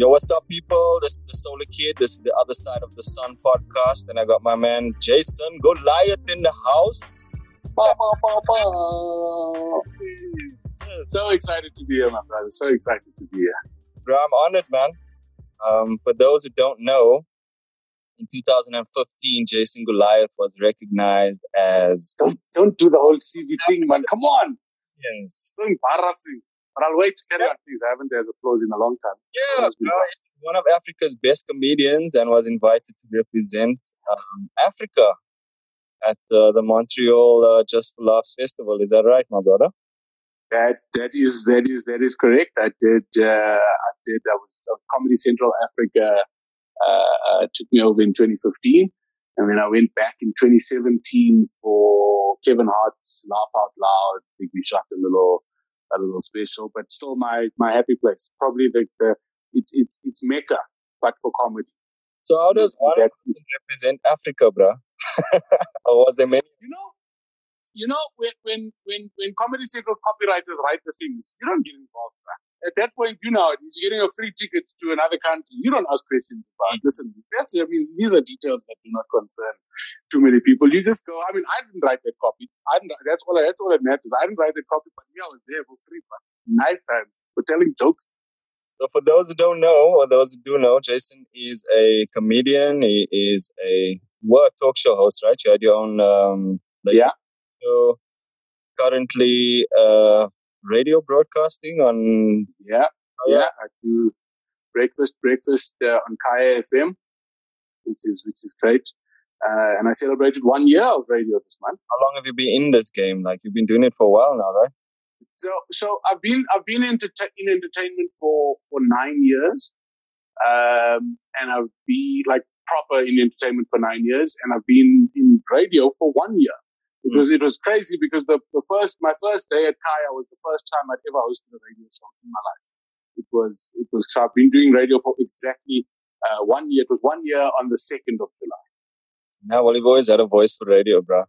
Yo, what's up, people? This is the Solarkidd. This is the Other Side of the Sun podcast, and I got my man Jason Goliath in the house. Ba, ba, ba. So excited to be here, my brother. So excited to be here. Bro, I'm honored, man. Um, for those who don't know, in 2015, Jason Goliath was recognized as Don't don't do the whole CV thing, man. Come on. Yes. So embarrassing. But I'll wait to carry on, please. I haven't had applause in a long time. Yeah, bro, one of Africa's best comedians and was invited to represent um, Africa at uh, the Montreal uh, Just for Laughs Festival. Is that right, my brother? That that is that is that is correct. I did uh, I did I was uh, Comedy Central Africa uh, uh, took me over in 2015, and then I went back in 2017 for Kevin Hart's Laugh Out Loud. Think we shot a little a little special, but still my my happy place. Probably the, the it, it's it's Mecca, but for comedy. So how does one That- represent Africa, bro? or was there many? you know, you know, when when when when Comedy Central's copywriters write the things, you don't get involved. bruh. At that point, you know, you're getting a free ticket to another country. You don't ask questions about. Listen, that's I mean, these are details that do not concern too many people. You just go. I mean, I didn't write that copy. I didn't. That's all. That's all that matters. I didn't write that copy, but me, I was there for free. But nice times for telling jokes. So for those who don't know, or those who do know, Jason is a comedian. He is a what talk show host, right? You had your own um, like, Yeah. So Currently, uh, radio broadcasting on. Yeah, Oh, yeah. I do breakfast, breakfast uh, on Kaya FM, which is which is great. Uh, and I celebrated one year of radio this month. How long have you been in this game? Like you've been doing it for a while now, right? So, so I've been I've been into in entertainment for for nine years, um, and I've been like proper in entertainment for nine years, and I've been in radio for one year. It was it was crazy because the, the first my first day at Kaya was the first time I'd ever hosted a radio show in my life. It was it was so I've been doing radio for exactly uh, one year. It was one year on the second of July. Now, well, you've always had a voice for radio, bro.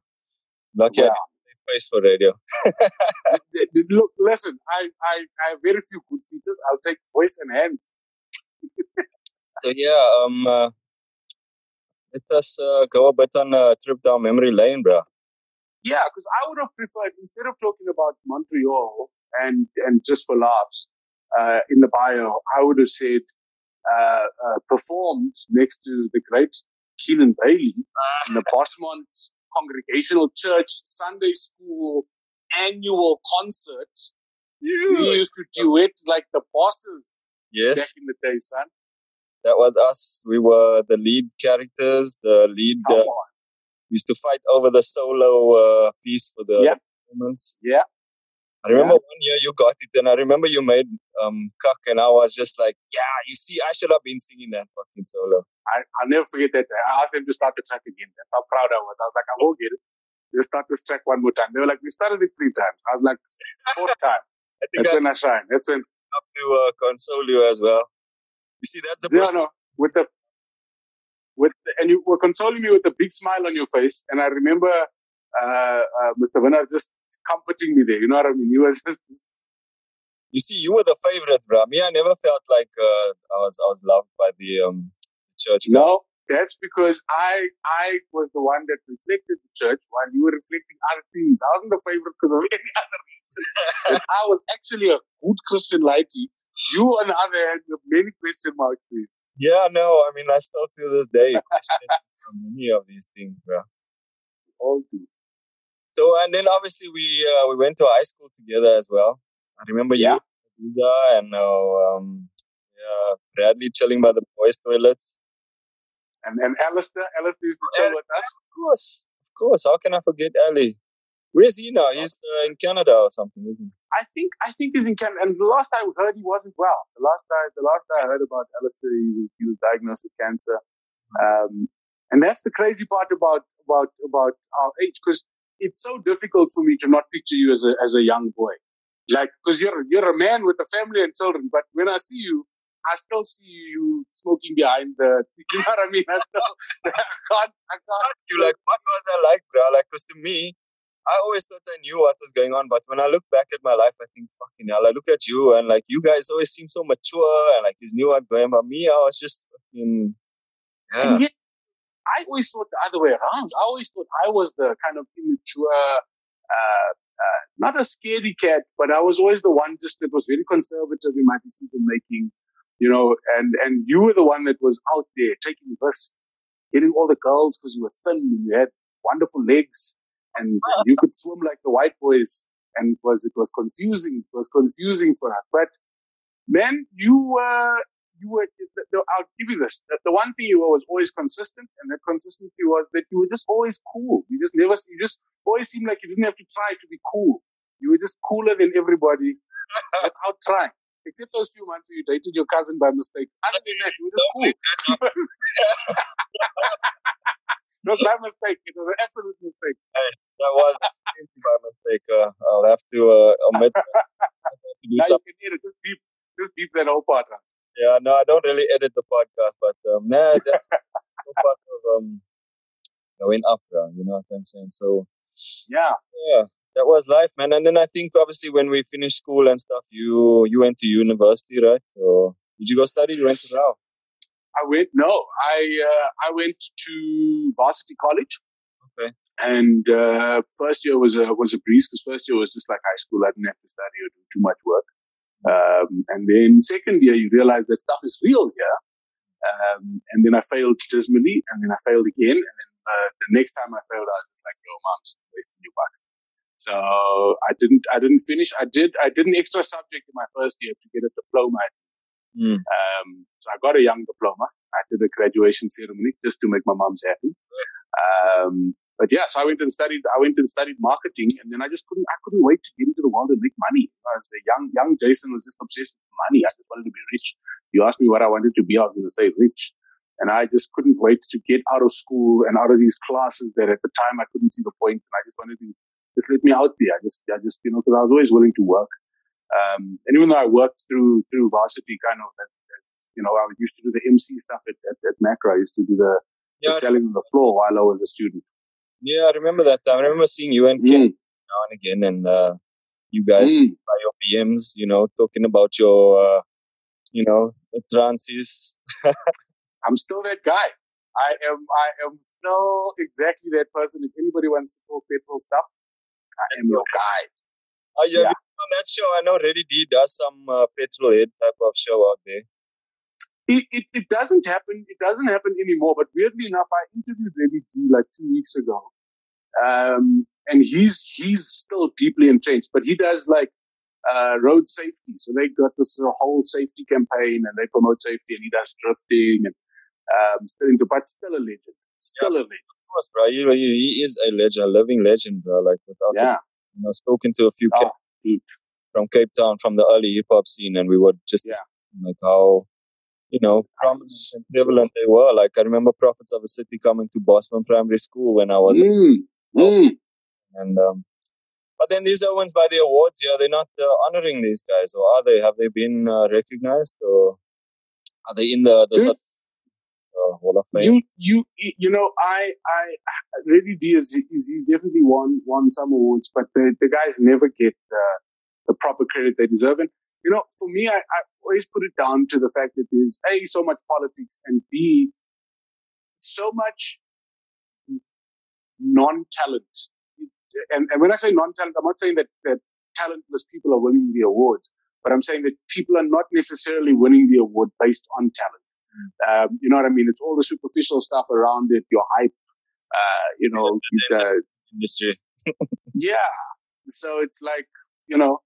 Lucky I Wow. had a face for radio. Look, listen, I, I, I have very few good features. I'll take voice and hands. So yeah, um, uh, let us uh, go a bit on a trip down memory lane, bro. Yeah, because I would have preferred instead of talking about Montreal and and just for laughs uh, in the bio, I would have said uh, uh, performed next to the great Keenan Bailey in the Bosmont Congregational Church Sunday School annual concert. We used to duet like the bosses yes. back in the day, son. that was us. We were the lead characters, the lead. Come Uh, on. Used to fight over the solo uh, piece for the Yeah. performance. Yeah. I remember one year you got it, and I remember you made um cuck, and I was just like, yeah, you see, I should have been singing that fucking solo. I, I'll never forget that. I asked them to start the track again. That's how proud I was. I was like, I will get it. Let's start this track one more time. They were like, we started it three times. I was like, fourth time. I think That's I when I shine. That's when, have to uh, console you as well. You see, that's the no, bush- no, with the, with and you were consoling me with a big smile on your face. And I remember uh, uh, Mr. Winner just comforting me there. You know what I mean? He was just, You see, you were the favorite, bro. Me, I never felt like uh, I was I was loved by the um church. no, that's because I I was the one that reflected the church while you were reflecting other things. I wasn't the favorite because of any other reason. I was actually a good Christian lighty. You, on the other hand, have many question marks there. Yeah, no, I mean, I still to this day many of these things, bro. All do. So, and then obviously we uh, we went to high school together as well. I remember Yeah. you, Lisa, and uh, um, yeah, Bradley chilling by the boys' toilets. And and Alistair, Alistair used to chill with us. Of course, of course. How can I forget Ali? Where's he now? He's uh, in Canada or something, isn't he? I think I think he's in Canada. And the last I heard, he wasn't well. The last I the last I heard about Alistair, he was he was diagnosed with cancer. Um, and that's the crazy part about about about our age, because it's so difficult for me to not picture you as a as a young boy, like because you're you're a man with a family and children. But when I see you, I still see you smoking behind the. You know what I mean? I still I can't I can't. You like what was I like, bro? Like, cause to me, I always thought I knew what was going on, but when I look back at my life, I think, fucking hell, I look at you and like you guys always seem so mature and like you knew what going. But me, I was just fucking, yeah. Yet, I always thought the other way around. I always thought I was the kind of immature, uh, uh, not a scaredy cat, but I was always the one just that was very conservative in my decision making, you know, and, and you were the one that was out there taking risks, getting all the girls because you were thin and you had wonderful legs and you could swim like the white boys. And it was, it was confusing. It was confusing for us. But man, you were, you were, I'll give you this. The, the, one thing you were was always consistent, and that consistency was that you were just always cool. You just never, you just always seemed like you didn't have to try to be cool. You were just cooler than everybody without trying. Except those few months where you dated your cousin by mistake. Other than that, you were just cool. Not by mistake. It was an absolute mistake. Hey, that was by mistake. Uh, I'll have to uh, omit. to do now something. you can edit. Just beep, just beep that whole part. Huh? Yeah, no, I don't really edit the podcast, but um, nah, that's part of um, going up, bro. You know what I'm saying? So yeah, yeah, that was life, man. And then I think obviously when we finished school and stuff, you you went to university, right? So did you go study? You went to Ralph? I went. No, I uh, I went to varsity college. Okay. And uh, first year was a was a breeze because first year was just like high school. I didn't have to study or do too much work. Um, and then second year, you realize that stuff is real here. Um, and then I failed dismally, and then I failed again. And then uh, the next time I failed, I was like, "Yo, mom's wasting your bucks." So I didn't. I didn't finish. I did. I did an extra subject in my first year to get a diploma. Mm. Um, so I got a young diploma. I did a graduation ceremony just to make my mom's happy. Um, but yeah, so I went and studied. I went and studied marketing, and then I just couldn't. I couldn't wait to get into the world and make money. As a young young Jason was just obsessed with money. I just wanted to be rich. You asked me what I wanted to be, I was going to say rich. And I just couldn't wait to get out of school and out of these classes that at the time I couldn't see the point. And I just wanted to just let me out there. I just, I just, you know, because I was always willing to work. Um, and even though I worked through through varsity, kind of, as, as, you know, I used to do the MC stuff at, at, at Makro. I used to do the, yeah. the selling on the floor while I was a student. Yeah, I remember that. I remember seeing you and Ken mm. now and again, and uh, you guys mm. by your PMs, you know, talking about your, uh, you know, trances. I'm still that guy. I am. I am still exactly that person. If anybody wants to talk petrol stuff, I am your guy. Oh, yeah, yeah. on that show, I know Ready D does some uh, petrol head type of show out there. It, it, it, doesn't happen. It doesn't happen anymore. But weirdly enough, I interviewed Ready D like two weeks ago, um, and he's he's still deeply entrenched. But he does like uh, road safety. So they got this uh, whole safety campaign, and they promote safety, and he does drifting and um, still into, but still a legend. Still yeah, a legend. Course, bro. You, you, he is a legend, a living legend, bro. Like without yeah. you know, spoken to a few oh, from Cape Town from the early hip hop scene, and we were just yeah. like how you know, prominent and prevalent they were. Like I remember Prophets of da City coming to Bosmont Primary School when I was, mm, mm. and um, but then these are ones by the awards. Yeah, they're not uh, honoring these guys, or are they? Have they been uh, recognized, or are they in the the mm. Uh, Hall of Fame? You, you, you know, I, I Ready D is, he's definitely won won some awards, but the the guys never get. The proper credit they deserve. And, you know, for me, I, I always put it down to the fact that there's A, so much politics, and B, so much non talent. And, and when I say non talent, I'm not saying that, that talentless people are winning the awards, but I'm saying that people are not necessarily winning the award based on talent. Um, you know what I mean? It's all the superficial stuff around it, your hype, uh, you know, the industry. yeah. So it's like, you know,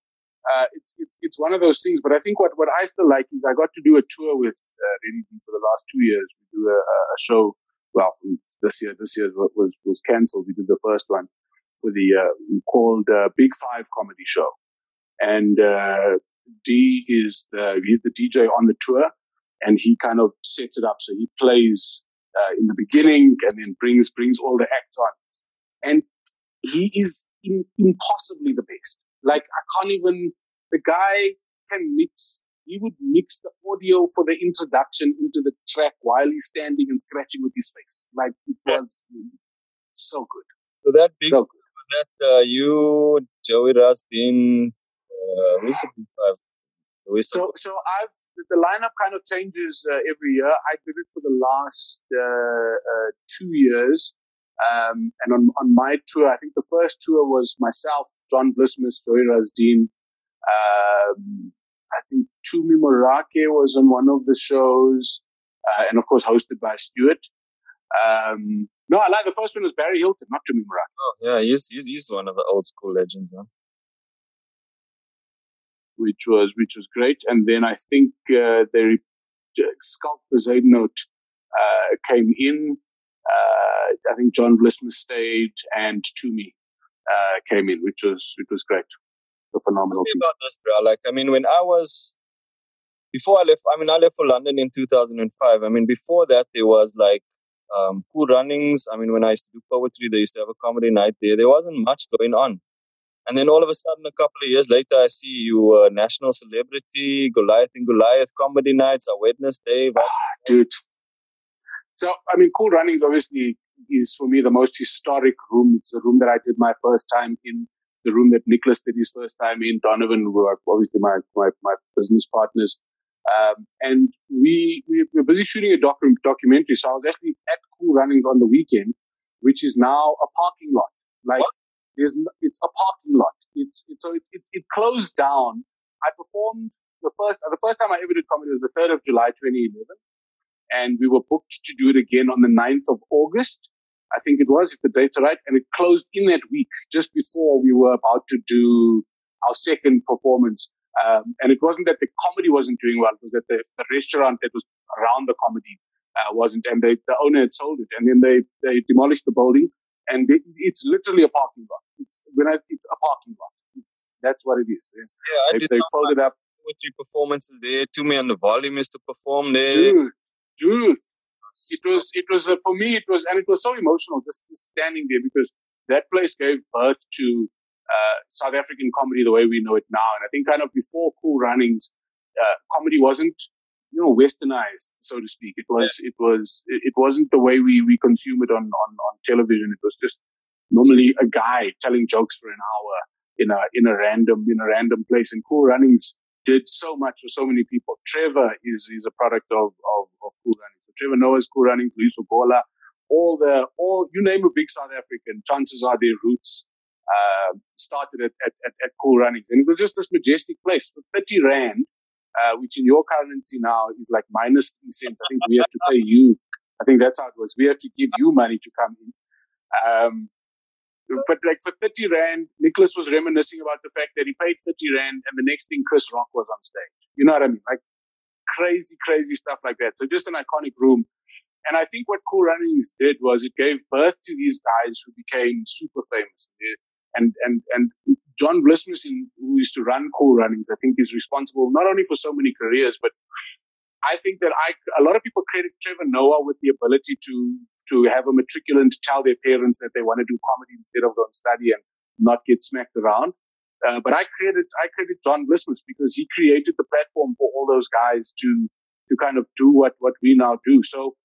uh, it's it's it's one of those things. But I think what, what I still like is I got to do a tour with uh, for the last two years. We do a, a show. Well, this year this year was was cancelled. We did the first one for the uh, called uh, Big Five Comedy Show, and uh, D is the he's the DJ on the tour, and he kind of sets it up. So he plays uh, in the beginning and then brings brings all the acts on, and he is in, impossibly the best. Like I can't even. The guy can mix. He would mix the audio for the introduction into the track while he's standing and scratching with his face. Like it was so good. So that big so was that uh, you, Joey Rasdien, uh, So, so I've the lineup kind of changes uh, every year. I did it for the last uh, uh, two years, um, and on on my tour, I think the first tour was myself, John Vlismas, Joey Rasdien. Um, I think Tumi Morake was on one of the shows, uh, and of course hosted by Stuart. Um, no, I like the first one was Barry Hilton, not Tumi Morake. Oh yeah, he's, he's he's one of the old school legends. Huh? Which was which was great. And then I think uh, the Zaid note uh, came in. Uh, I think John Vlismas stayed and Tumi uh, came in, which was which was great. A phenomenal. About this, bro. Like, I mean, when I was before I left, I mean, I left for London in 2005. I mean, before that, there was like um, cool runnings. I mean, when I used to do poetry, they used to have a comedy night there. There wasn't much going on. And then all of a sudden, a couple of years later, I see you a national celebrity, Goliath and Goliath comedy nights are Wednesday. Ah, dude. So, I mean, Cool Runnings obviously is for me the most historic room. It's the room that I did my first time in. It's the room that Nicholas did his first time in. Donovan, who are obviously my, my, my business partners. Um, and we, we were busy shooting a docu- documentary. So I was actually at Cool Runnings on the weekend, which is now a parking lot. Like, what? There's, it's a parking lot. It's, it's so it, it, it, closed down. I performed the first the first time I ever did comedy was the third of July 2011, and we were booked to do it again on the 9th of August. I think it was, if the dates are right, and it closed in that week just before we were about to do our second performance. Um, and it wasn't that the comedy wasn't doing well; it was that the, the restaurant that was around the comedy uh, wasn't, and they, the owner had sold it, and then they they demolished the building and they, it's literally a parking lot. It's when I, it's a parking lot. It's, that's what it is. It's, yeah, I they, they folded up with three performances there. Tumi on the volume is to perform there. Dude, dude, it was it was uh, for me it was and it was so emotional just, just standing there because that place gave birth to uh, South African comedy the way we know it now. And I think kind of before Cool Runnings, uh, comedy wasn't you know westernized so to speak. It was yeah. it was it wasn't the way we we consume it on, on on television. It was just normally a guy telling jokes for an hour in a in a random in a random place. And cool runnings did so much for so many people. Trevor is is a product of of, of cool runnings. So trevor noah's cool runnings Loyiso Gola all the all you name a big south african chances are their roots uh, started at, at, at, at cool runnings. And it was just this majestic place for 30 rand uh, which in your currency now is like minus three cents. I think we have to pay you. I think that's how it works. We have to give you money to come in. Um, but like for 30 Rand, Nicholas was reminiscing about the fact that he paid 30 Rand and the next thing Chris Rock was on stage. You know what I mean? Like crazy, crazy stuff like that. So just an iconic room. And I think what Cool Runnings did was it gave birth to these guys who became super famous. And, and, and John Vlismas, who used to run Cool Runnings, I think is responsible not only for so many careers, but I think that I a lot of people credit Trevor Noah with the ability to to have a matriculant tell their parents that they want to do comedy instead of go and study and not get smacked around. Uh, but I credit I credit John Vlismas because he created the platform for all those guys to to kind of do what what we now do. So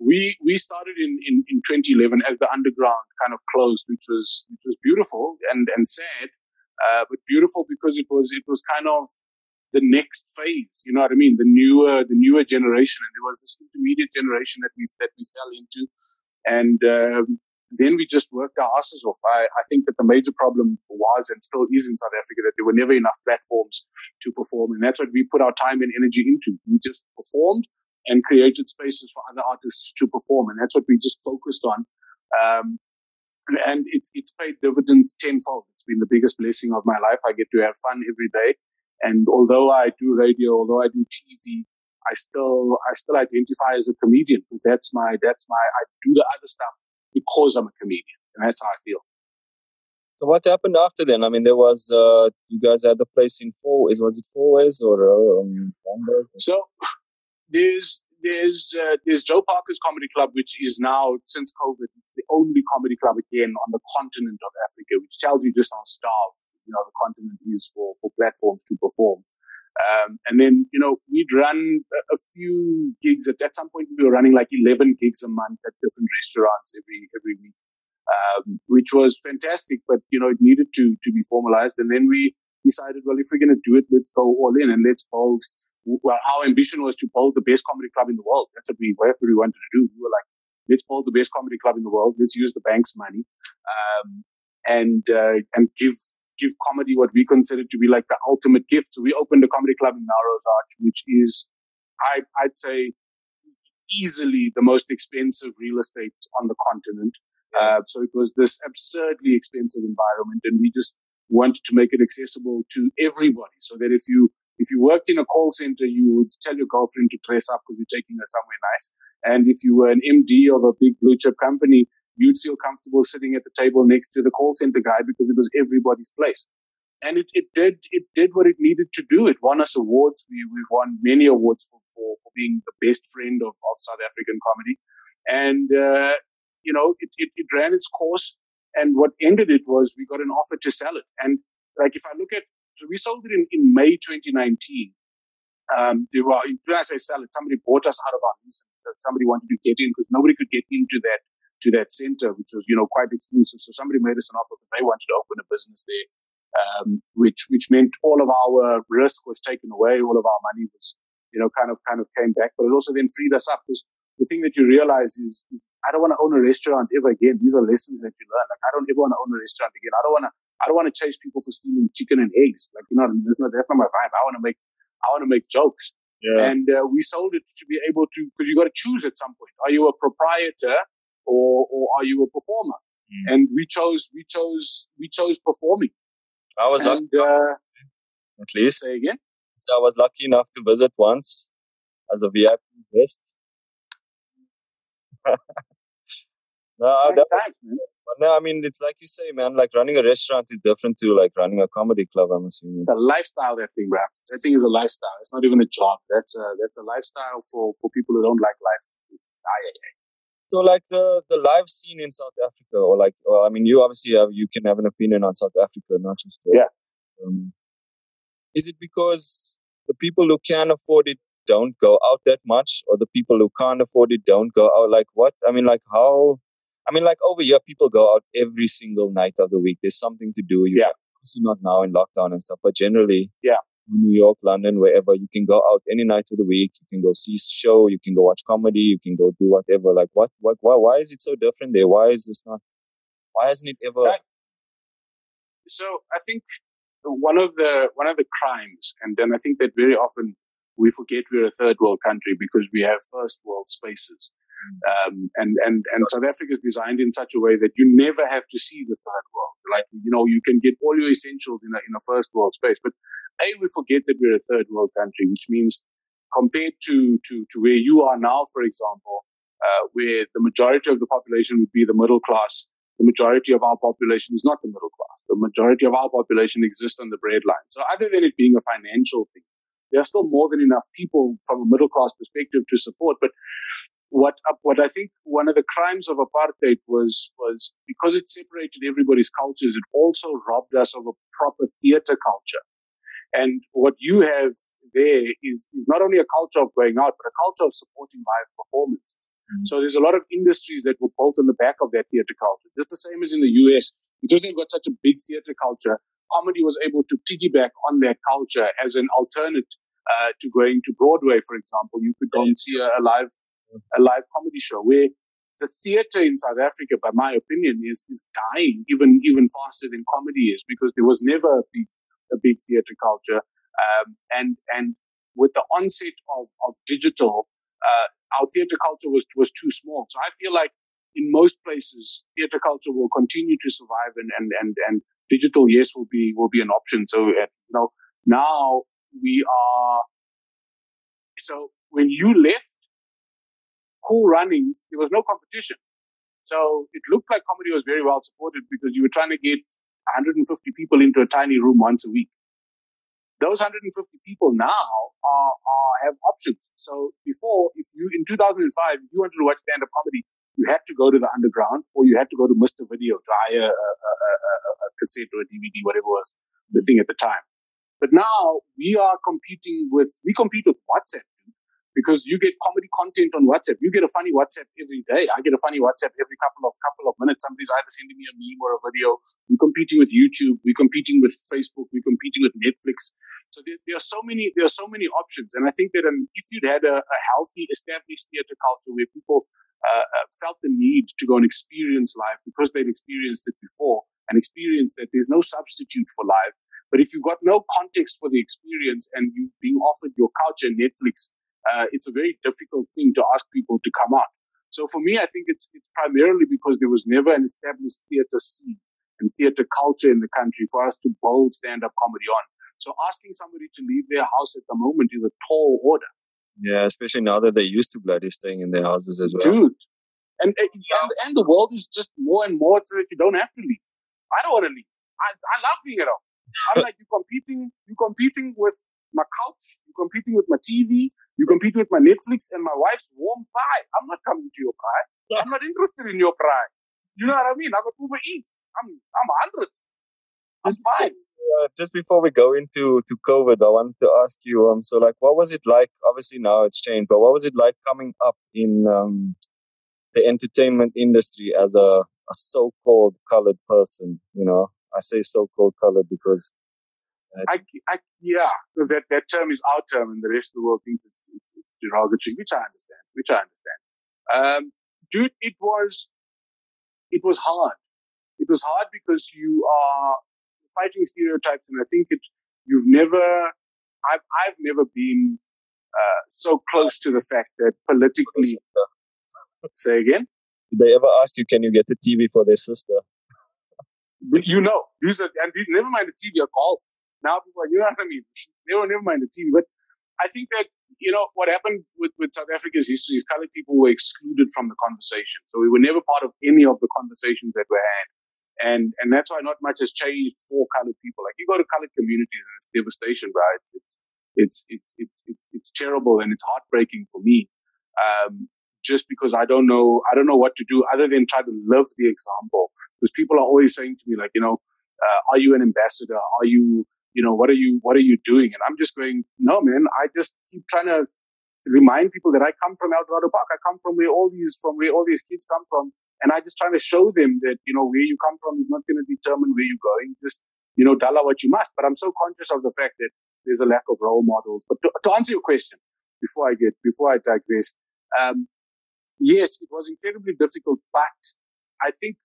we we started in, in, in 2011 as the underground kind of closed, which was which was beautiful and and sad uh, but beautiful because it was it was kind of the next phase. You know what I mean? The newer the newer generation, and there was this intermediate generation that we that we fell into, and um, then we just worked our asses off. I, I think that the major problem was and still is in South Africa that there were never enough platforms to perform, and that's what we put our time and energy into. We just performed and created spaces for other artists to perform, and that's what we just focused on. Um, and it's it's paid dividends tenfold. It's been the biggest blessing of my life. I get to have fun every day, and although I do radio, although I do TV, I still I still identify as a comedian because that's my that's my I do the other stuff because I'm a comedian, and that's how I feel. So what happened after then? I mean, there was uh, you guys had the place in Fourways. Was it Fourways or um, So there's there's uh, there's Joe Parker's Comedy Club, which is now since COVID, it's the only comedy club again on the continent of Africa, which tells you just how starved you know the continent is for for platforms to perform. Um, and then you know we'd run a, a few gigs. At, at some point, we were running like eleven gigs a month at different restaurants every every week. um, which was fantastic. But you know, it needed to to be formalized, and then we decided, well, if we're going to do it, let's go all in and let's build. Well, our ambition was to build the best comedy club in the world. That's what we, what we wanted to do. We were like, let's build the best comedy club in the world. Let's use the bank's money, um, and uh, and give give comedy what we consider to be like the ultimate gift. So we opened a comedy club in Melrose Arch, which is, I, I'd say, easily the most expensive real estate on the continent. Uh, so it was this absurdly expensive environment, and we just wanted to make it accessible to everybody, so that if you if you worked in a call center, you would tell your girlfriend to dress up because you're taking her somewhere nice. And if you were an MD of a big blue chip company, you'd feel comfortable sitting at the table next to the call center guy because it was everybody's place. And it, it did it did what it needed to do. It won us awards. We, we've won many awards for, for, for being the best friend of, of South African comedy. And, uh, you know, it, it, it ran its course. And what ended it was we got an offer to sell it. And like if I look at, so we sold it in, in May 2019. Um, they were, when I sell it, somebody bought us out of our lease. Somebody wanted to get in because nobody could get into that to that center, which was, you know, quite exclusive. So somebody made us an offer because they wanted to open a business there, um, which, which meant all of our risk was taken away. All of our money was, you know, kind of, kind of came back, but it also then freed us up because the thing that you realize is, is I don't want to own a restaurant ever again. These are lessons that you learn. Like, I don't ever want to own a restaurant again. I don't want to, I don't want to chase people for stealing chicken and eggs. Like, you know, that's not, that's not my vibe. I want to make, I want to make jokes. Yeah. And uh, we sold it to be able to, because you got to choose at some point. Are you a proprietor or or are you a performer? Mm. And we chose we chose we chose performing. I was and, lucky, uh, at least. Say again. So I was lucky enough to visit once as a VIP guest. no, nice that, thanks, no, I mean it's like you say, man. Like running a restaurant is different to like running a comedy club. I'm assuming it's a lifestyle. That thing, bro. That thing is a lifestyle. It's not even a job. That's a that's a lifestyle for for people who don't like life. It's ah, yeah, yeah. So like the the live scene in South Africa, or like, well, I mean, you obviously have you can have an opinion on South Africa, not just yeah. Um, is it because the people who can afford it don't go out that much, or the people who can't afford it don't go out? Like what? I mean, like how? I mean, like over here, people go out every single night of the week. There's something to do. You yeah. Obviously not now in lockdown and stuff, but generally, yeah. New York, London, wherever. You can go out any night of the week. You can go see a show. You can go watch comedy. You can go do whatever. Like what? What? Why? Why is it so different there? Why is this not? Why hasn't it ever? Right. So I think one of the one of the crimes, and then I think that very often we forget we're a third world country because we have first world spaces. Um, and, and, and South Africa is designed in such a way that you never have to see the third world. Like, you know, you can get all your essentials in a, in a first world space, but a, we forget that we're a third world country, which means compared to, to, to where you are now, for example, uh, where the majority of the population would be the middle class, the majority of our population is not the middle class. The majority of our population exists on the breadline. So other than it being a financial thing, there are still more than enough people from a middle class perspective to support. But what what I think one of the crimes of apartheid was was because it separated everybody's cultures, it also robbed us of a proper theater culture. And what you have there is, is not only a culture of going out, but a culture of supporting live performance. Mm-hmm. So there's a lot of industries that were built on the back of that theater culture. Just the same as in the US, because they've got such a big theater culture, comedy was able to piggyback on that culture as an alternate uh, to going to Broadway, for example. You could go and see a, a live a live comedy show where the theater in South Africa, by my opinion, is is dying even even faster than comedy is because there was never a big a big theatre culture. Um, and and with the onset of, of digital, uh, our theatre culture was was too small. So I feel like in most places, theatre culture will continue to survive, and and and and digital, yes, will be will be an option. So uh, you know now we are. So when you left Cool Runnings, there was no competition. So it looked like comedy was very well supported because you were trying to get 150 people into a tiny room once a week. Those 150 people now are, are have options. So before, if you in 2005, if you wanted to watch stand-up comedy, you had to go to the underground or you had to go to Mr. Video to hire a, a, a, a cassette or a DVD, whatever was the thing at the time. But now we are competing with, we compete with WhatsApp. Because you get comedy content on WhatsApp. You get a funny WhatsApp every day. I get a funny WhatsApp every couple of couple of minutes. Somebody's either sending me a meme or a video. We're competing with YouTube. We're competing with Facebook. We're competing with Netflix. So there, there are so many there are so many options. And I think that um, if you'd had a, a, healthy, established theatre culture where people uh, uh, felt the need to go and experience life because they'd experienced it before and experienced that there's no substitute for life. But if you've got no context for the experience and you've been offered your culture Netflix uh, it's a very difficult thing to ask people to come out. So for me, I think it's, it's primarily because there was never an established theatre scene and theatre culture in the country for us to build stand-up comedy on. So asking somebody to leave their house at the moment is a tall order. Yeah, especially now that they're used to bloody staying in their houses as well. Dude. And, and, and the world is just more and more so that you don't have to leave. I don't want to leave. I, I love being at home. I'm like, you're competing, you're competing with my couch, you're competing with my TV, you compete with my Netflix and my wife's warm thigh. I'm not coming to your pride. I'm not interested in your pride. You know what I mean? I got Uber Eats. I'm I'm hundreds. That's fine. Uh, just before we go into to COVID, I wanted to ask you. Um, so like, what was it like? Obviously now it's changed, but what was it like coming up in um the entertainment industry as a a so-called colored person? You know, I say so-called colored because I, I, yeah, because that, that term is our term, and the rest of the world thinks it's, it's, it's derogatory, which I understand. Which I understand. Um, dude, it was it was hard. It was hard because you are fighting stereotypes, and I think it you've never. I've I've never been uh, so close to the fact that politically. say again. Did they ever ask you, can you get the TV for their sister? You know, these are, and these, never mind the TV, or golf. Now people are, you know what I mean? They don't never mind the TV. But I think that, you know, what happened with, with South Africa's history is colored people were excluded from the conversation. So we were never part of any of the conversations that were had. And and that's why not much has changed for colored people. Like you go to colored communities and it's devastation, right? It's it's it's it's it's it's, it's terrible and it's heartbreaking for me. Um, just because I don't know I don't know what to do other than try to live the example. Because people are always saying to me like, you know, uh, are you an ambassador? Are you you know, what are you, what are you doing? And I'm just going, no, man, I just keep trying to remind people that I come from El Dorado Park. I come from where all these, from where all these kids come from. And I just trying to show them that, you know, where you come from is not going to determine where you're going. Just, you know, dala what you must. But I'm so conscious of the fact that there's a lack of role models. But to, to answer your question, before I get, before I digress, um, yes, it was incredibly difficult, but I think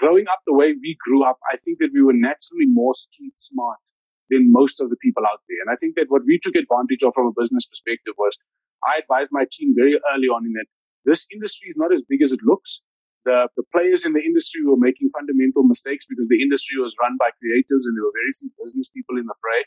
growing up the way we grew up, I think that we were naturally more street smart than most of the people out there. And I think that what we took advantage of from a business perspective was I advised my team very early on in that this industry is not as big as it looks. The, the players in the industry were making fundamental mistakes because the industry was run by creators and there were very few business people in the fray.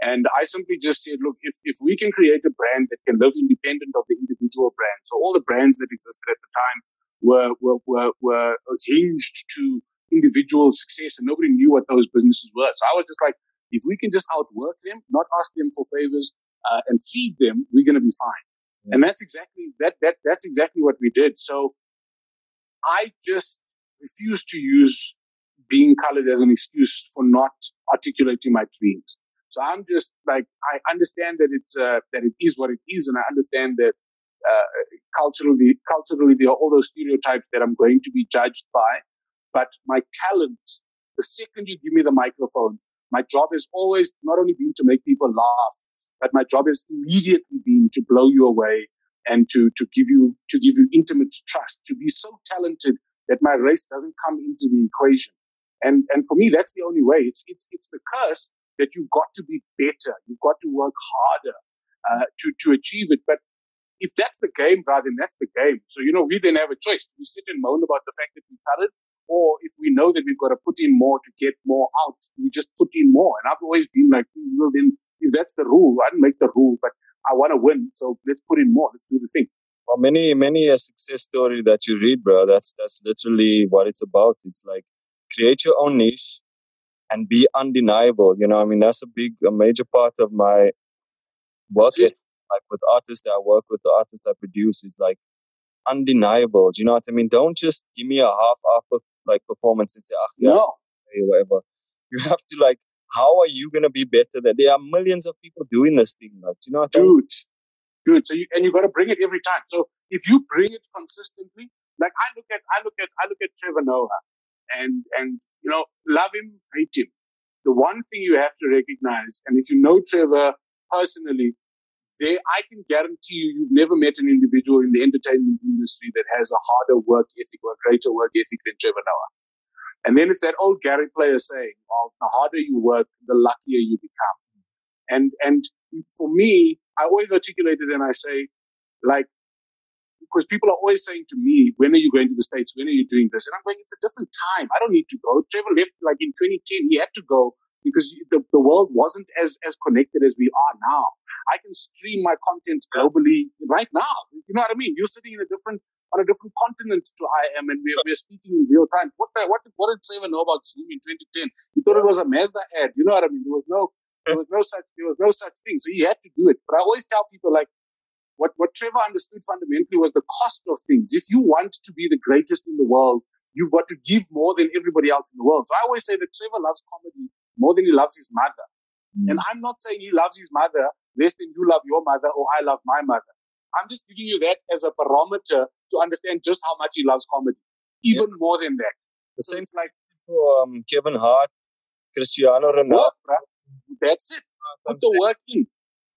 And I simply just said, look, if, if we can create a brand that can live independent of the individual brand, so all the brands that existed at the time were, were, were, were hinged to individual success and nobody knew what those businesses were. So I was just like, if we can just outwork them, not ask them for favors, uh, and feed them, we're going to be fine. Yeah. And that's exactly that. That that's exactly what we did. So I just refuse to use being colored as an excuse for not articulating my dreams. So I'm just like I understand that it's uh, that it is what it is, and I understand that uh, culturally, culturally there are all those stereotypes that I'm going to be judged by. But my talent, the second you give me the microphone, my job has always not only been to make people laugh, but my job has immediately been to blow you away and to, to give you, to give you intimate trust, to be so talented that my race doesn't come into the equation. And, and for me, that's the only way. It's, it's, it's the curse that you've got to be better. You've got to work harder, uh, to, to achieve it. But if that's the game, brother, then that's the game. So, you know, we then have a choice. We sit and moan about the fact that we colored or if we know that we've got to put in more to get more out, we just put in more. And I've always been like, well, then if that's the rule, I didn't make the rule, but I want to win, so let's put in more. Let's do the thing. Well, many, many a success story that you read, bro. That's that's literally what it's about. It's like create your own niche and be undeniable. You know, I mean, that's a big, a major part of my work. Like with artists that I work with, the artists I produce is like undeniable. Do you know what I mean? Don't just give me a half half like performance and say, ah, yeah, no. whatever. You have to like, how are you gonna be better? That there are millions of people doing this thing, like, you know, dude. Good. So you, and you got to bring it every time. So if you bring it consistently, like I look at, I look at, I look at Trevor Noah, and and you know, love him, hate him. The one thing you have to recognize, and if you know Trevor personally, I can guarantee you, you've never met an individual in the entertainment industry that has a harder work ethic or a greater work ethic than Trevor Noah. And then it's that old Gary Player saying of the harder you work, the luckier you become. And and for me, I always articulate it and I say, like, because people are always saying to me, when are you going to the States? When are you doing this? And I'm going, it's a different time. I don't need to go. Trevor left like in 2010. He had to go because the, the world wasn't as, as connected as we are now. I can stream my content globally right now. You know what I mean? You're sitting in a different on a different continent to I am, and we're, we're speaking in real time. What what what did Trevor know about Zoom in 2010? He thought it was a Mazda ad. You know what I mean? There was no there was no such there was no such thing. So he had to do it. But I always tell people like what what Trevor understood fundamentally was the cost of things. If you want to be the greatest in the world, you've got to give more than everybody else in the world. So I always say that Trevor loves comedy more than he loves his mother. Mm. And I'm not saying he loves his mother less than you love your mother or I love my mother. I'm just giving you that as a barometer to understand just how much he loves comedy, even yeah. more than that. The so same like um, Kevin Hart, Cristiano Ronaldo. Work, That's it. Put the work in.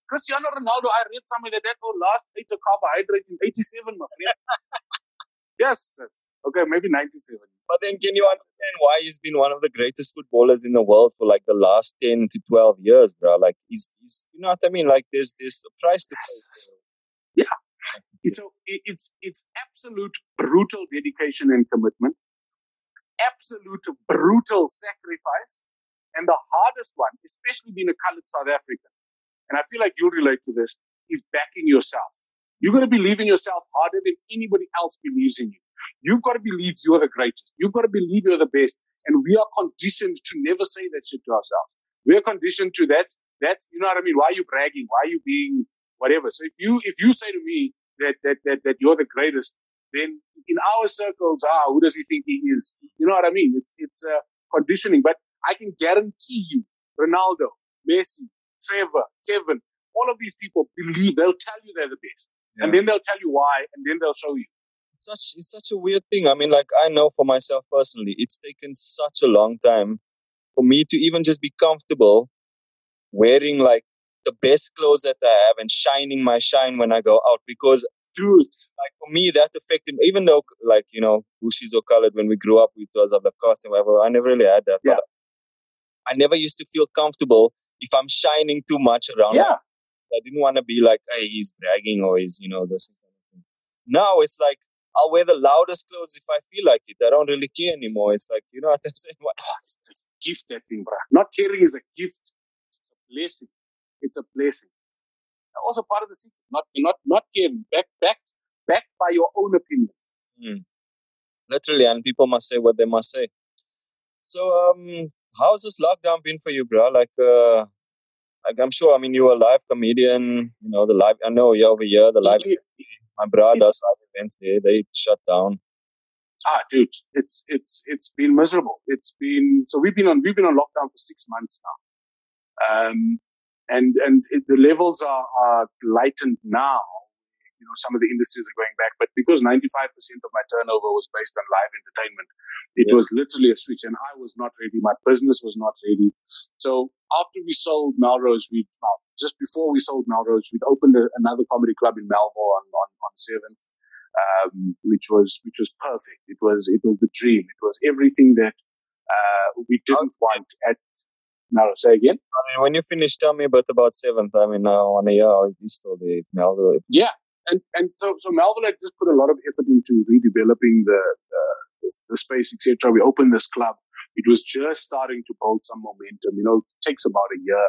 Cristiano Ronaldo, I read somewhere that that oh, last ate a carbohydrate in 87, my friend. yes, Okay, maybe 97. But then can you understand why he's been one of the greatest footballers in the world for like the last 10 to 12 years, bro? Like he's, he's you know what I mean? Like there's this price to pay. Yeah. So it's it's absolute brutal dedication and commitment, absolute brutal sacrifice, and the hardest one, especially being a colored South African, and I feel like you'll relate to this, is backing yourself. You're going to believe in yourself harder than anybody else believes in you. You've got to believe you're the greatest. You've got to believe you're the best. And we are conditioned to never say that shit to ourselves. We are conditioned to that. That's, you know what I mean? Why are you bragging? Why are you being whatever? So if you, if you say to me that, that, that, that you're the greatest, then in our circles, ah, who does he think he is? You know what I mean? It's, it's uh, conditioning, but I can guarantee you, Ronaldo, Messi, Trevor, Kevin, all of these people believe, they'll tell you they're the best. Yeah. And then they'll tell you why, and then they'll show you it's such it's such a weird thing. I mean, like I know for myself personally, it's taken such a long time for me to even just be comfortable wearing like the best clothes that I have and shining my shine when I go out because dude, like for me that affected me. even though like, you know, Bushies or colored when we grew up with us of the cost and whatever, I never really had that. Yeah. But I never used to feel comfortable if I'm shining too much around. Yeah. I didn't want to be like, hey, he's bragging or he's, you know, this. Now it's like I'll wear the loudest clothes if I feel like it. I don't really care anymore. It's like, you know what I'm saying? What? Oh, it's a gift, that thing, bro. Not caring is a gift. It's a blessing. It's a blessing. Also part of the secret. Not, not, not caring. Back, back, backed by your own opinions. Mm. Literally, and people must say what they must say. So, um, how's this lockdown been for you, bro? Like, uh, like I'm sure. I mean, you were a live comedian. You know, the live. I know you're over year The live. My brother does live events there. They shut down. Ah, dude, it's it's it's been miserable. It's been so we've been on we've been on lockdown for six months now, um, and and it, the levels are, are lightened now. You know, some of the industries are going back, but because ninety five percent of my turnover was based on live entertainment, it yeah. was literally a switch, and I was not ready. My business was not ready. So after we sold Melrose, we well, just before we sold Melrose, we'd opened a, another comedy club in Melville on on, on Seventh um, which was which was perfect. It was it was the dream. It was everything that uh, we didn't want at. Now say again. I mean, when you finish, tell me about about seventh. I mean, now on a year, is still the Melville. Yeah, and and so so Melville had just put a lot of effort into redeveloping the the, the space, etc. We opened this club. It was just starting to build some momentum. You know, it takes about a year.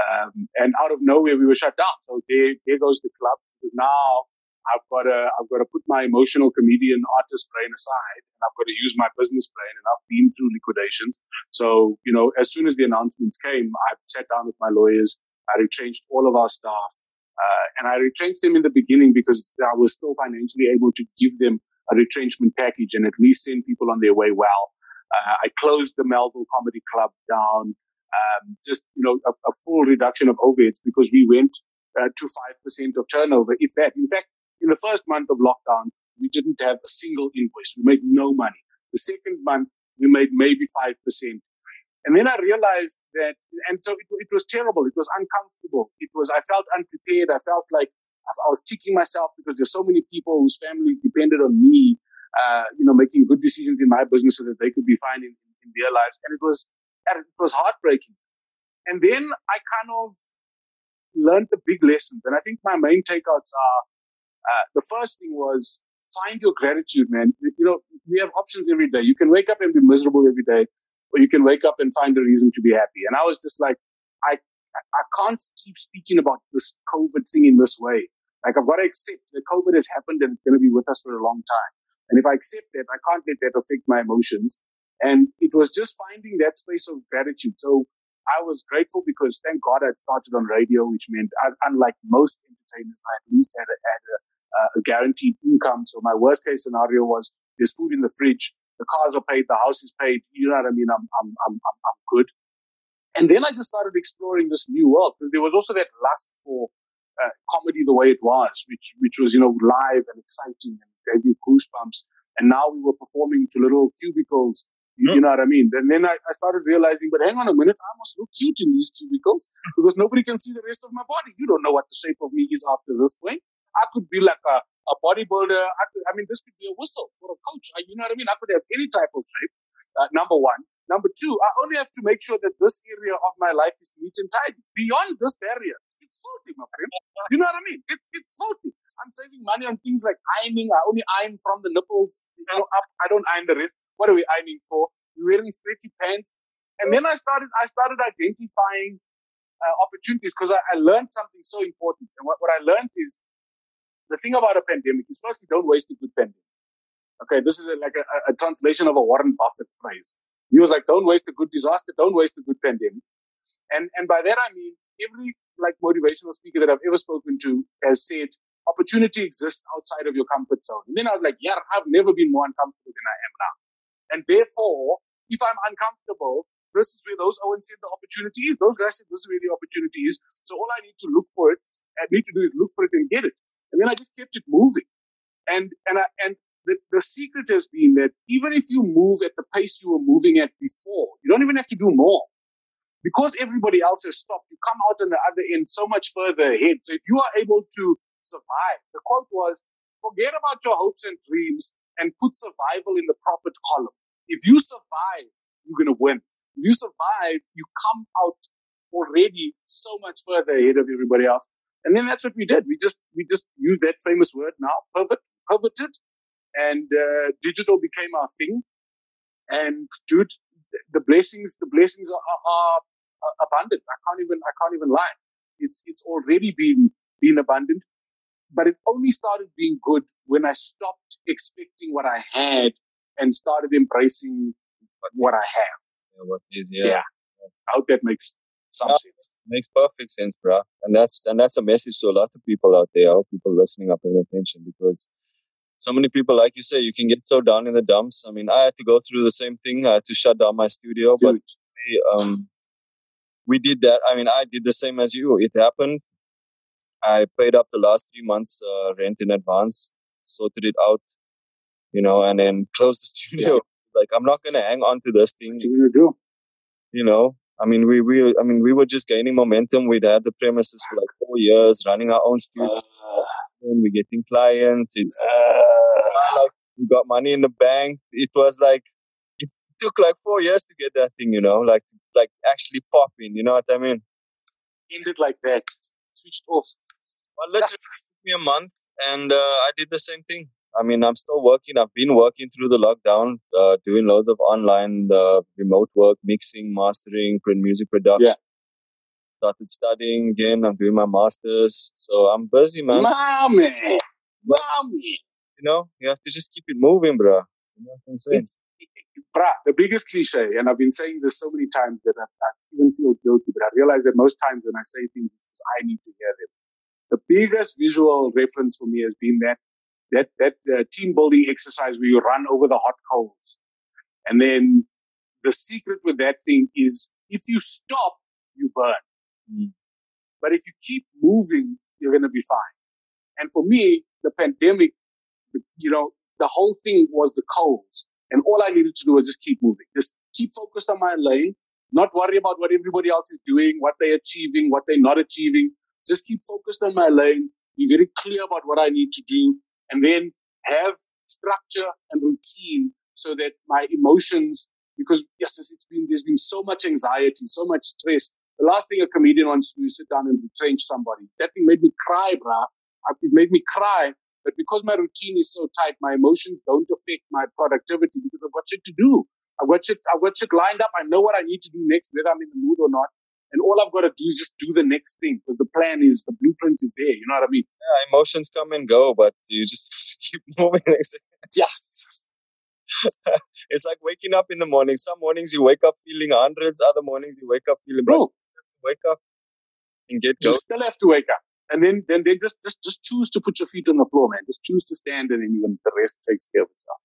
Um, and out of nowhere, we were shut down. So there, there goes the club. Because now I've got to I've got to put my emotional comedian artist brain aside, and I've got to use my business brain. And I've been through liquidations, so you know, as soon as the announcements came, I sat down with my lawyers. I retrenched all of our staff, uh, and I retrenched them in the beginning because I was still financially able to give them a retrenchment package and at least send people on their way well. Uh, I closed the Melville Comedy Club down. Um, just you know, a, a full reduction of overheads because we went uh, to 5% of turnover, if that. In fact, in the first month of lockdown, we didn't have a single invoice. We made no money. The second month, we made maybe 5%. And then I realized that, and so it, it was terrible. It was uncomfortable. It was, I felt unprepared. I felt like I was kicking myself because there's so many people whose families depended on me, uh, you know, making good decisions in my business so that they could be fine in, in their lives. And it was, it was heartbreaking. And then I kind of learned the big lessons. And I think my main takeouts are uh, the first thing was find your gratitude, man. You know, we have options every day. You can wake up and be miserable every day, or you can wake up and find a reason to be happy. And I was just like, I, I can't keep speaking about this COVID thing in this way. Like I've got to accept that COVID has happened and it's going to be with us for a long time. And if I accept that, I can't let that affect my emotions. And it was just finding that space of gratitude. So I was grateful because thank God I'd started on radio, which meant unlike most entertainers, I at least had a, had a, a guaranteed income. So my worst case scenario was there's food in the fridge, the cars are paid, the house is paid. You know what I mean? I'm, I'm, I'm, I'm, I'm good. And then I just started exploring this new world. There was also that lust for uh, comedy the way it was, which which was you know live and exciting and gave you goosebumps. And now we were performing to little cubicles you, you know what I mean? And then I, I, started realizing, but hang on a minute, I must look cute in these cubicles because nobody can see the rest of my body. You don't know what the shape of me is after this point. I could be like a, a bodybuilder. I, could, I mean, this could be a whistle for a coach. You know what I mean? I could have any type of shape. Uh, number one. Number two, I only have to make sure that this area of my life is neat and tidy. Beyond this barrier, it's faulty, my friend. You know what I mean? It's it's faulty. I'm saving money on things like ironing. I only iron from the nipples you know, up. I don't iron the rest. What are we ironing for? We're wearing stretchy pants. And then I started I started identifying uh, opportunities because I, I, learned something so important. And what, what I learned is the thing about a pandemic is first, don't waste a good pandemic. Okay, this is a, like a, a, translation of a Warren Buffett phrase. He was like, don't waste a good disaster, don't waste a good pandemic. And, and by that I mean, every like motivational speaker that I've ever spoken to has said, opportunity exists outside of your comfort zone. And then I was like, yeah, I've never been more uncomfortable than I am now. And therefore, if I'm uncomfortable, this is where those Owens said the opportunity is. Those guys said this is where the opportunity is. So all I need to look for it, I need to do is look for it and get it. And then I just kept it moving. And and I, and the, the secret has been that even if you move at the pace you were moving at before, you don't even have to do more. Because everybody else has stopped, you come out on the other end so much further ahead. So if you are able to survive, the quote was, forget about your hopes and dreams and put survival in the profit column. If you survive, you're going to win. If you survive, you come out already so much further ahead of everybody else. And then that's what we did. We just we just used that famous word now, pivot, pivoted, and uh, digital became our thing. And dude, the blessings, the blessings are, are, are, abundant. I can't even, I can't even lie. It's, it's already been, been abundant, but it only started being good when I stopped expecting what I had and started embracing what I have. Yeah, what is, yeah. yeah. I hope that makes some yeah, sense. Makes perfect sense, bro. And that's, and that's a message to a lot of people out there. I hope people listening are paying attention because so many people, like you say, you can get so down in the dumps. I mean, I had to go through the same thing. I had to shut down my studio, Dude. but we, um, we did that. I mean, I did the same as you. It happened. I paid up the last three months uh, rent in advance, sorted it out, you know, and then closed the studio. Yeah. Like, I'm not gonna hang on to this thing. What you gonna do? You know, I mean, we we I mean, we were just gaining momentum. We'd had the premises for like four years, running our own studio. Uh, we're getting clients. It's uh, like we got money in the bank. It was like it took like four years to get that thing, you know, like like actually popping. You know what I mean? Ended like that. Switched off. Well, let's yes. me a month, and uh, I did the same thing. I mean, I'm still working. I've been working through the lockdown, uh, doing loads of online uh, remote work, mixing, mastering, print music production. Yeah started studying again. I'm doing my masters, so I'm busy, man. Mommy, mommy. You know, you have to just keep it moving, bro. You know what I'm saying? It's, the biggest cliche, and I've been saying this so many times that I, I even feel guilty, but I realize that most times when I say things, I need to hear them. The biggest visual reference for me has been that that that uh, team building exercise where you run over the hot coals, and then the secret with that thing is if you stop, you burn. Mm. But if you keep moving, you're going to be fine. And for me, the pandemic, you know, the whole thing was the coals. And all I needed to do was just keep moving, just keep focused on my lane, not worry about what everybody else is doing, what they're achieving, what they're not achieving. Just keep focused on my lane, be very clear about what I need to do, and then have structure and routine so that my emotions, because yes, it's been, there's been so much anxiety, so much stress. The last thing a comedian wants to do is sit down and retrench somebody. That thing made me cry, bruh. It made me cry. But because my routine is so tight, my emotions don't affect my productivity because I've got shit to do. I've got shit, I've got shit lined up. I know what I need to do next, whether I'm in the mood or not. And all I've got to do is just do the next thing because the plan is, the blueprint is there. You know what I mean? Yeah, emotions come and go, but you just keep moving. yes. it's like waking up in the morning. Some mornings you wake up feeling hundreds, other mornings you wake up feeling bro. Wake up and get going. You still have to wake up. And then then then just, just just choose to put your feet on the floor, man. Just choose to stand and then even the rest takes care of itself.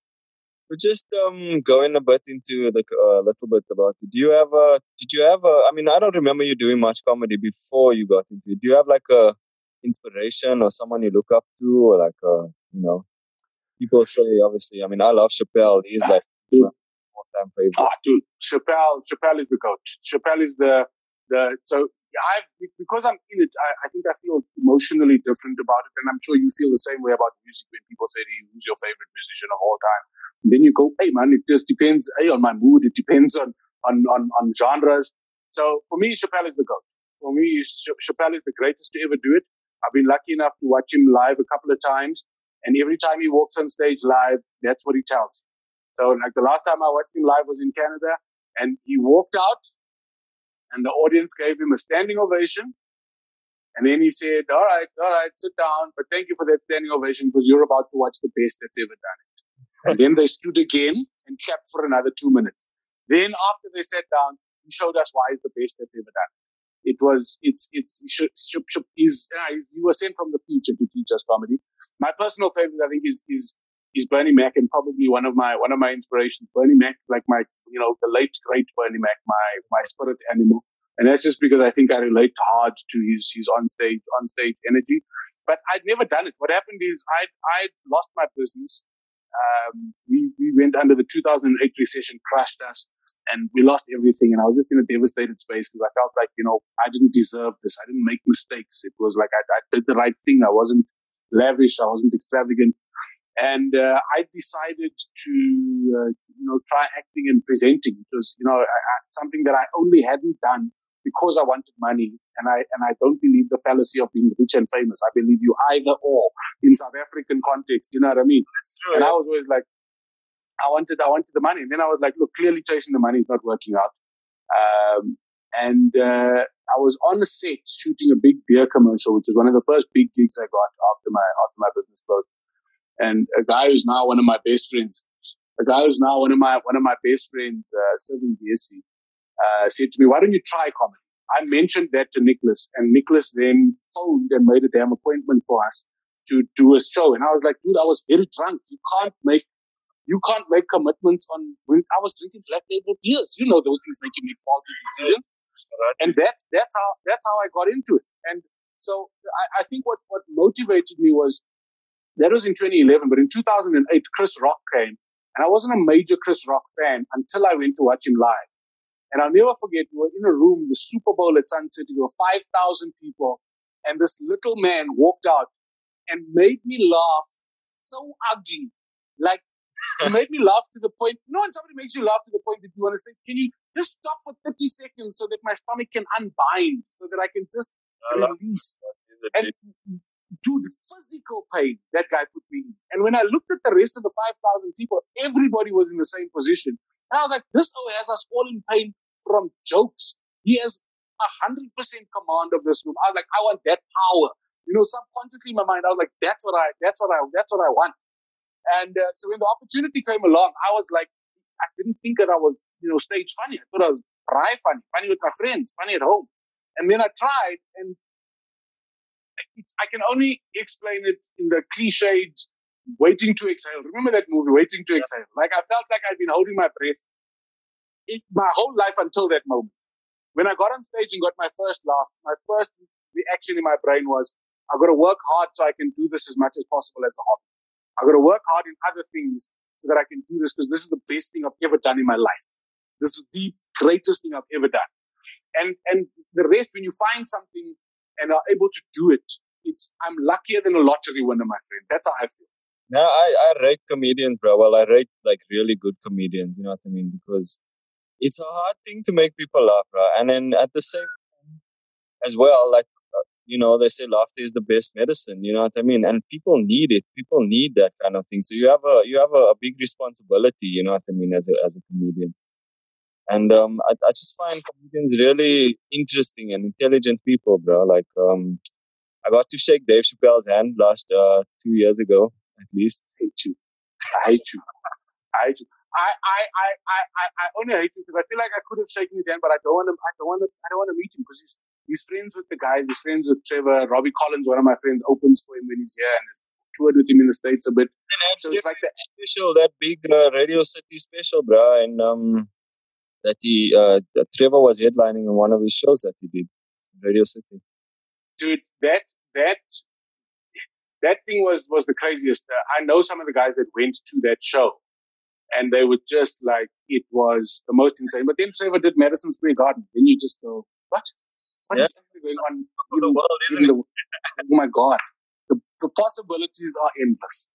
But just um going a bit into like a uh, little bit about it. Do you have a did you have a I mean I don't remember you doing much comedy before you got into it. Do you have like a inspiration or someone you look up to or like a you know people say obviously I mean I love Chappelle. He's like dude. time favorite. Ah, dude, Chappelle Chappelle is the coach. Chappelle is the the so I've because I'm in it. I, I, think I feel emotionally different about it, and I'm sure you feel the same way about music when people say to you, "Who's your favorite musician of all time?" And then you go, "Hey, man, it just depends. Hey, on my mood. It depends on on on, on genres." So for me, Chappelle is the goat. For me, Ch- Chappelle is the greatest to ever do it. I've been lucky enough to watch him live a couple of times, and every time he walks on stage live, that's what he tells. So, like the last time I watched him live was in Canada, and he walked out and the audience gave him a standing ovation. And then he said, All right, all right, sit down, but thank you for that standing ovation because you're about to watch the best that's ever done it. and then they stood again and clapped for another two minutes. Then after they sat down, he showed us why he's the best that's ever done. It was, it's, it's, should, should, should, he's, uh, he's, you were sent from the future to teach us comedy. My personal favorite, I think, is, is, is Bernie Mac and probably one of my, one of my inspirations. Bernie Mac, like my you know, the late great Bernie Mac, my my spirit animal. And that's just because I think I relate hard to his his on stage on stage energy. But I'd never done it. What happened is I I lost my business. Um, we we went under the 2008 recession, crushed us, and we lost everything. And I was just in a devastated space because I felt like you know I didn't deserve this. I didn't make mistakes. It was like I, I did the right thing. I wasn't lavish. I wasn't extravagant. And uh, I decided to, uh, you know, try acting and presenting. It was, you know, something that I only hadn't done because I wanted money. And I and I don't believe the fallacy of being rich and famous. I believe you either or in South African context. You know what I mean? That's true. And I was always like, I wanted, I wanted the money. And then I was like, look, clearly chasing the money is not working out. Um, and uh, I was on the set shooting a big beer commercial, which was one of the first big gigs I got after my after my business closed and a guy who's now one of my best friends, a guy who's now one of my one of my best friends, uh, Sylvan BSC, uh, said to me, "Why don't you try comedy?" I mentioned that to Nicholas, and Nicholas then phoned and made a damn appointment for us to do a show. And I was like, "Dude, I was very drunk. You can't make." You can't make commitments on when I was drinking black label beers. You know those things make you make faulty decisions. And that's that's how that's how I got into it. And so I, I think what, what motivated me was that was in 2011, but in 2008, Chris Rock came, and I wasn't a major Chris Rock fan until I went to watch him live. And I'll never forget, we were in a room, the Super Bowl at Sun City, there were 5,000 people, and this little man walked out and made me laugh so ugly. Like, he made me laugh to the point, you know, when somebody makes you laugh to the point that you want to say, can you just stop for 30 seconds so that my stomach can unbind, so that I can just release. And dude, physical pain that guy put me in. And when I looked at the rest of the 5,000 people, everybody was in the same position. And I was like, this guy has us all in pain from jokes. He has a hundred percent command of this room. I was like, I want that power. You know, subconsciously in my mind, I was like, that's what I, that's what I, that's what I want. And uh, so when the opportunity came along, I was like, I didn't think that I was, you know, stage funny. I thought I was dry funny, funny with my friends, funny at home. And then I tried, and I can only explain it in the cliched waiting to exhale. Remember that movie, Waiting to Exhale? Like I felt like I'd been holding my breath it, my whole life until that moment. When I got on stage and got my first laugh, my first reaction in my brain was, I've got to work hard so I can do this as much as possible as a hobby. I've got to work hard in other things so that I can do this because this is the best thing I've ever done in my life. This is the greatest thing I've ever done. And and the rest, when you find something and are able to do it, it's I'm luckier than a lottery winner, my friend. That's how I feel. Yeah, I, I rate comedians, bro. Well, I rate like really good comedians. You know what I mean? Because it's a hard thing to make people laugh, bro. And then at the same time, as well, like uh, you know, they say laughter is the best medicine. You know what I mean? And people need it. People need that kind of thing. So you have a you have a, a big responsibility. You know what I mean? As a as a comedian. And um, I, I just find comedians really interesting and intelligent people, bro. Like um, I got to shake Dave Chappelle's hand last uh, two years ago, at least. I hate you. I hate you. I hate you. I, I, I, I, I only hate you because I feel like I could have shaken his hand, but I don't want to. I don't want to. I don't want to meet him because he's he's friends with the guys. He's friends with Trevor. Robbie Collins, one of my friends, opens for him when he's here and has toured with him in the states a bit. So it's like the special, that big uh, Radio City special, bro, and um, that he uh, that Trevor was headlining in one of his shows that he did, Radio City. Dude, that that that thing was was the craziest. Uh, I know some of the guys that went to that show and they were just like it was the most insane. But then Trevor did Madison Square Garden. Then you just go, what? What yeah. is going on in the world? Isn't the, oh my god, the, the possibilities are endless.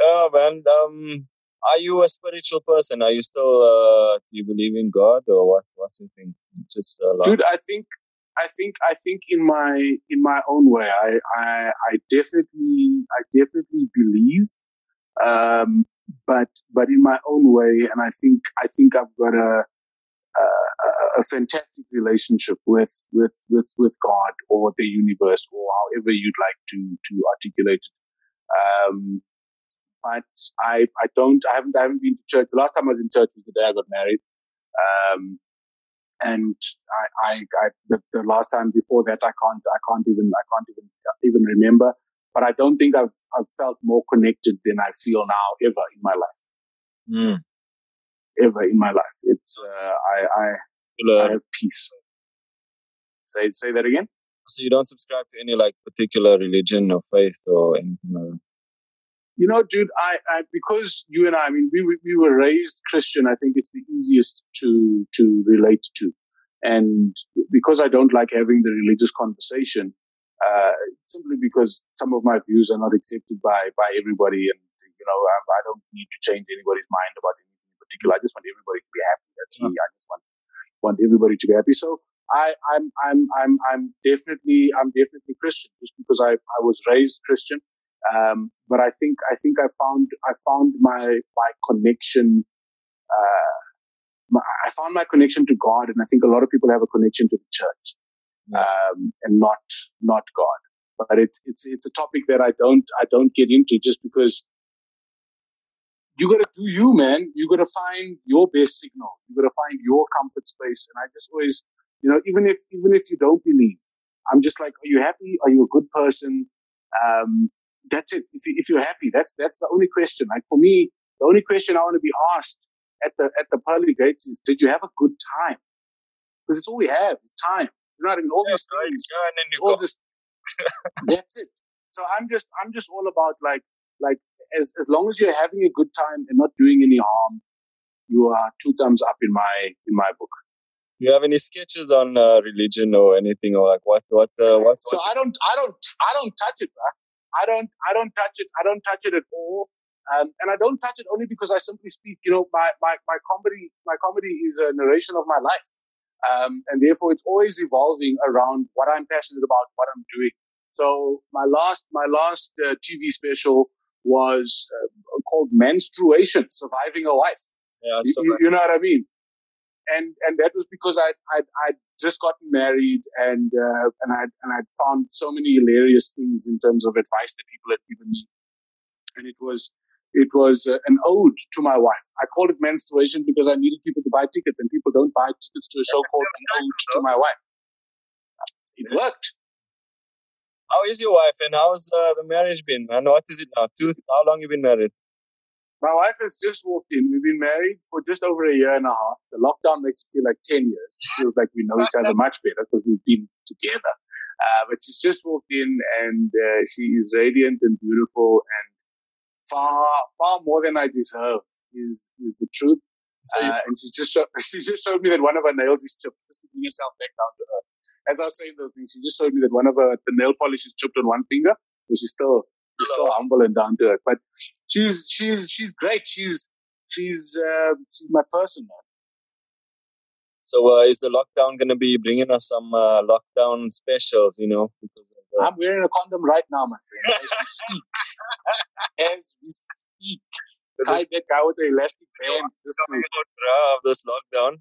Oh man, um, are you a spiritual person? Are you still uh, do you believe in God or what? What's your thing? Just uh, dude, I think I think I think in my in my own way, I I, I definitely I definitely believe. Um, but but in my own way. And I think I think I've got a a, a fantastic relationship with with with with God or the universe or however you'd like to to articulate it. Um, but I I don't I haven't I haven't been to church. The last time I was in church was the day I got married. Um, and I, I, I the, the, last time before that I can't I can't even I can't even even remember but I don't think I've I've felt more connected than I feel now ever in my life. Mm. Ever in my life, it's uh, I I, I have peace. Say say that again. So you don't subscribe to any like particular religion or faith or anything like that. You know, dude, I, I because you and I, I mean, we we were raised Christian. I think it's the easiest to to relate to, and because I don't like having the religious conversation, uh, simply because some of my views are not accepted by by everybody, and you know I, I, don't need to change anybody's mind about anything in particular. I just want everybody to be happy. That's me. I just want want everybody to be happy. So I, I'm I'm I'm I'm definitely I'm definitely Christian just because I, I was raised Christian. Um, but I think I think I found I found my my connection. Uh, I found my connection to God, and I think a lot of people have a connection to the church um, and not not God. But it's it's it's a topic that I don't I don't get into just because you got to do you, man. You got to find your best signal. You got to find your comfort space. And I just always, you know, even if even if you don't believe, I'm just like, are you happy? Are you a good person? Um, that's it. If, you, if you're happy, that's that's the only question. Like for me, the only question I want to be asked at the at the pearly gates is, did you have a good time? Because it's all we have is time. You know what I mean? All yeah, these things. Yeah, and then all this. that's it. So I'm just I'm just all about like like as as long as you're having a good time and not doing any harm, you are two thumbs up in my in my book. Do you have any sketches on uh, religion or anything or like what what uh, what's so I don't I don't I don't touch it, bro. I don't I don't touch it. I don't touch it at all. Um, and I don't touch it only because I simply speak. You know, my, my, my comedy my comedy is a narration of my life. Um, and therefore, it's always evolving around what I'm passionate about, what I'm doing. So my last my last uh, TV special was uh, called Menstruation: Surviving a Wife. Yeah, so you, you, know what I mean. And and that was because I I I just gotten married and uh, and I and I'd found so many hilarious things in terms of advice that people had given me, and it was it was uh, an ode to my wife. I called it menstruation because I needed people to buy tickets, and people don't buy tickets to a show called An Ode to My Wife. It worked. How is your wife, and how's uh, the marriage been, man? What is it now? Two? How long you been married? My wife has just walked in. We've been married for just over a year and a half. The lockdown makes it feel like ten years. It feels like we know each other much better because we've been together. Uh, but she's just walked in and uh, she is radiant and beautiful and far, far more than I deserve is, is the truth. So uh, and she just, showed, she just showed me that one of her nails is chipped just to bring herself back down to earth. As I was saying those things, she just showed me that one of her, the nail polish is chipped on one finger. So she's still, she's still humble and down to earth. But she's, she's, she's great. She's, she's, uh, she's my person, man. So uh, is the lockdown going to be bringing us some uh, lockdown specials? You know. I'm wearing a condom right now, my friend, as we speak. as we speak. Tie that guy with the elastic band. Just coming out of this lockdown.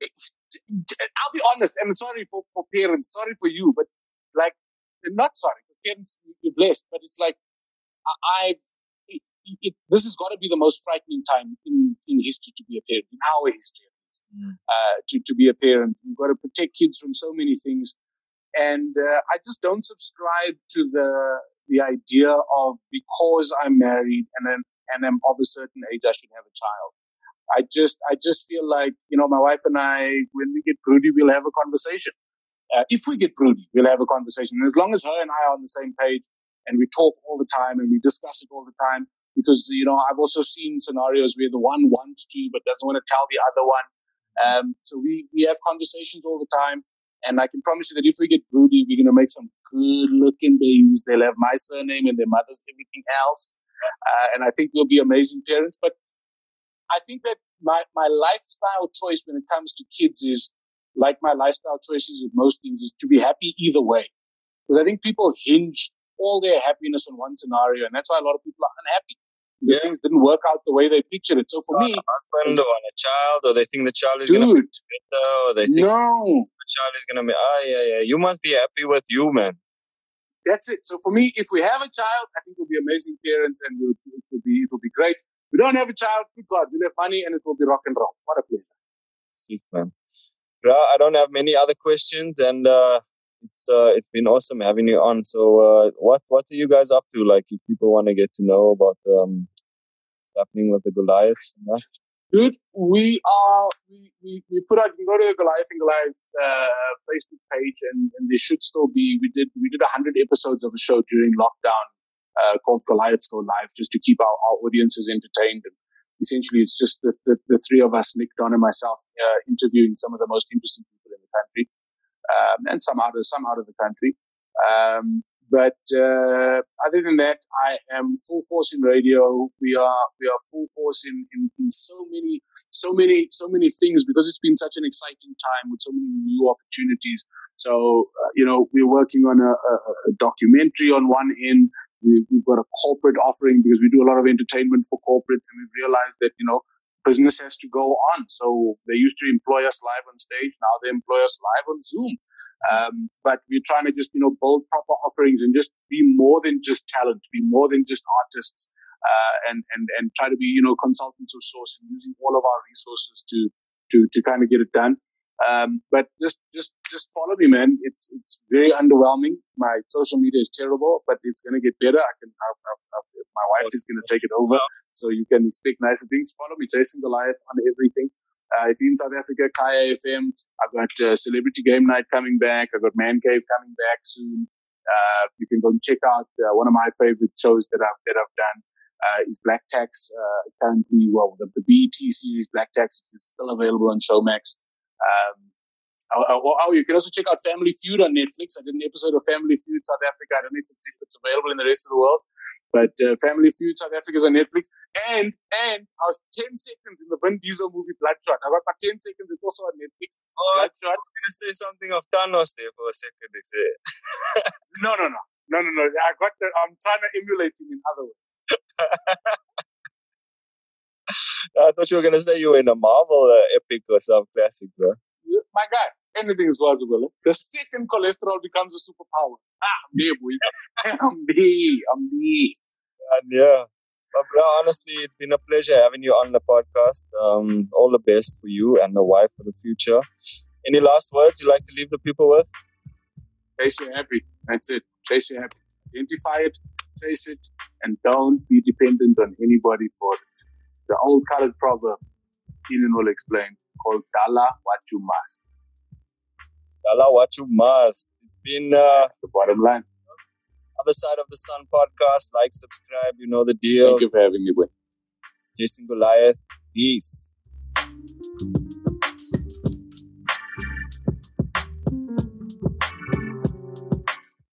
I'll be honest, and sorry for, for parents, sorry for you, but like, not sorry. Parents, you're blessed, but it's like I've it, it, this has got to be the most frightening time in, in history to be a parent, in our history mm. uh, to, to be a parent. You've got to protect kids from so many things. And uh, I just don't subscribe to the the idea of because I'm married and then and I'm of a certain age, I should have a child. I just I just feel like you know my wife and I, when we get broody, we'll have a conversation. Uh, if we get broody, we'll have a conversation. And as long as her and I are on the same page and we talk all the time and we discuss it all the time, because you know I've also seen scenarios where the one wants to but doesn't want to tell the other one, um, so we, we have conversations all the time. And I can promise you that if we get broody, we're going to make some good looking babies. They'll have my surname and their mother's everything else. Uh, and I think we'll be amazing parents. But I think that my, my lifestyle choice when it comes to kids is like my lifestyle choices with most things is to be happy either way. Because I think people hinge all their happiness on one scenario. And that's why a lot of people are unhappy because yeah. things didn't work out the way they pictured it. So for me, a husband or on a child, or they think the child is going to be better, or they think no. the child is going to be. Ah, yeah, yeah. You must be happy with you, man. That's it. So for me, if we have a child, I think we'll be amazing parents, and we'll, it will be it will be great. We don't have a child, good God, we'll have money, and it will be rock and roll. What a pleasure. Sick, man. I don't have many other questions, and uh, it's uh, it's been awesome having you on. So, uh, what what are you guys up to? Like, if people want to get to know about um, happening with the Goliaths and that. Dude, we are we, we, we put out you go to Goliath and Goliaths uh, Facebook page and, and there should still be we did we did hundred episodes of a show during lockdown uh, called Goliaths Go Live just to keep our, our audiences entertained and essentially it's just the, the, the three of us, Nick, Don, and myself, uh, interviewing some of the most interesting people in the country um, and some out of some out of the country. Um, but uh, other than that, I am full force in radio. We are we are full force in, in, in so many so many so many things because it's been such an exciting time with so many new opportunities. So uh, you know we're working on a, a, a documentary on one end. We, we've got a corporate offering because we do a lot of entertainment for corporates, and we've realized that you know business has to go on. So they used to employ us live on stage. Now they employ us live on Zoom. Um, but we're trying to just, you know, build proper offerings and just be more than just talent, be more than just artists, uh, and, and, and try to be, you know, consultants of source and using all of our resources to, to, to kind of get it done. Um, but just, just, just follow me, man. It's, it's very underwhelming. My social media is terrible, but it's going to get better. I can, I, I, I, my wife is going to take it over. So you can expect nicer things. Follow me, Jason Goliath on everything. Uh, it's in South Africa, Kaya FM. I've got uh, Celebrity Game Night coming back. I've got Man Cave coming back soon. Uh, you can go and check out uh, one of my favorite shows that I've that I've done. Uh, is Black Tax uh, currently well the, the BET series Black Tax is still available on Showmax. Um, oh, oh, oh, you can also check out Family Feud on Netflix. I did an episode of Family Feud South Africa. I don't know if it's, if it's available in the rest of the world. But Family Feud South Africa is on Netflix. And and I was 10 seconds in the Vin Diesel movie Bloodshot. I got my 10 seconds. It's also on Netflix. Oh, Bloodshot. I'm to say something of Thanos there for a second. Is it? no, no, no. No, no, no. I got the, I'm trying to emulate him in other ways. I thought you were going to say you were in a Marvel uh, epic or some classic, bro. My guy, anything is possible. Eh? The second cholesterol becomes a superpower. Ah, I'm there, boy. I'm there. I'm there. And yeah. But bro, honestly, it's been a pleasure having you on the podcast. Um, all the best for you and the wife for the future. Any last words you'd like to leave the people with? Chase your happy. That's it. Chase your happy. Identify it, chase it, and don't be dependent on anybody for it. The old colored proverb, Keenan will explain, called Dala what you must. Dala what you must. It's been uh, That's the bottom line. Other side of the sun podcast. Like, subscribe. You know the deal. Thank you for having me, boy. Jason Goliath. Peace.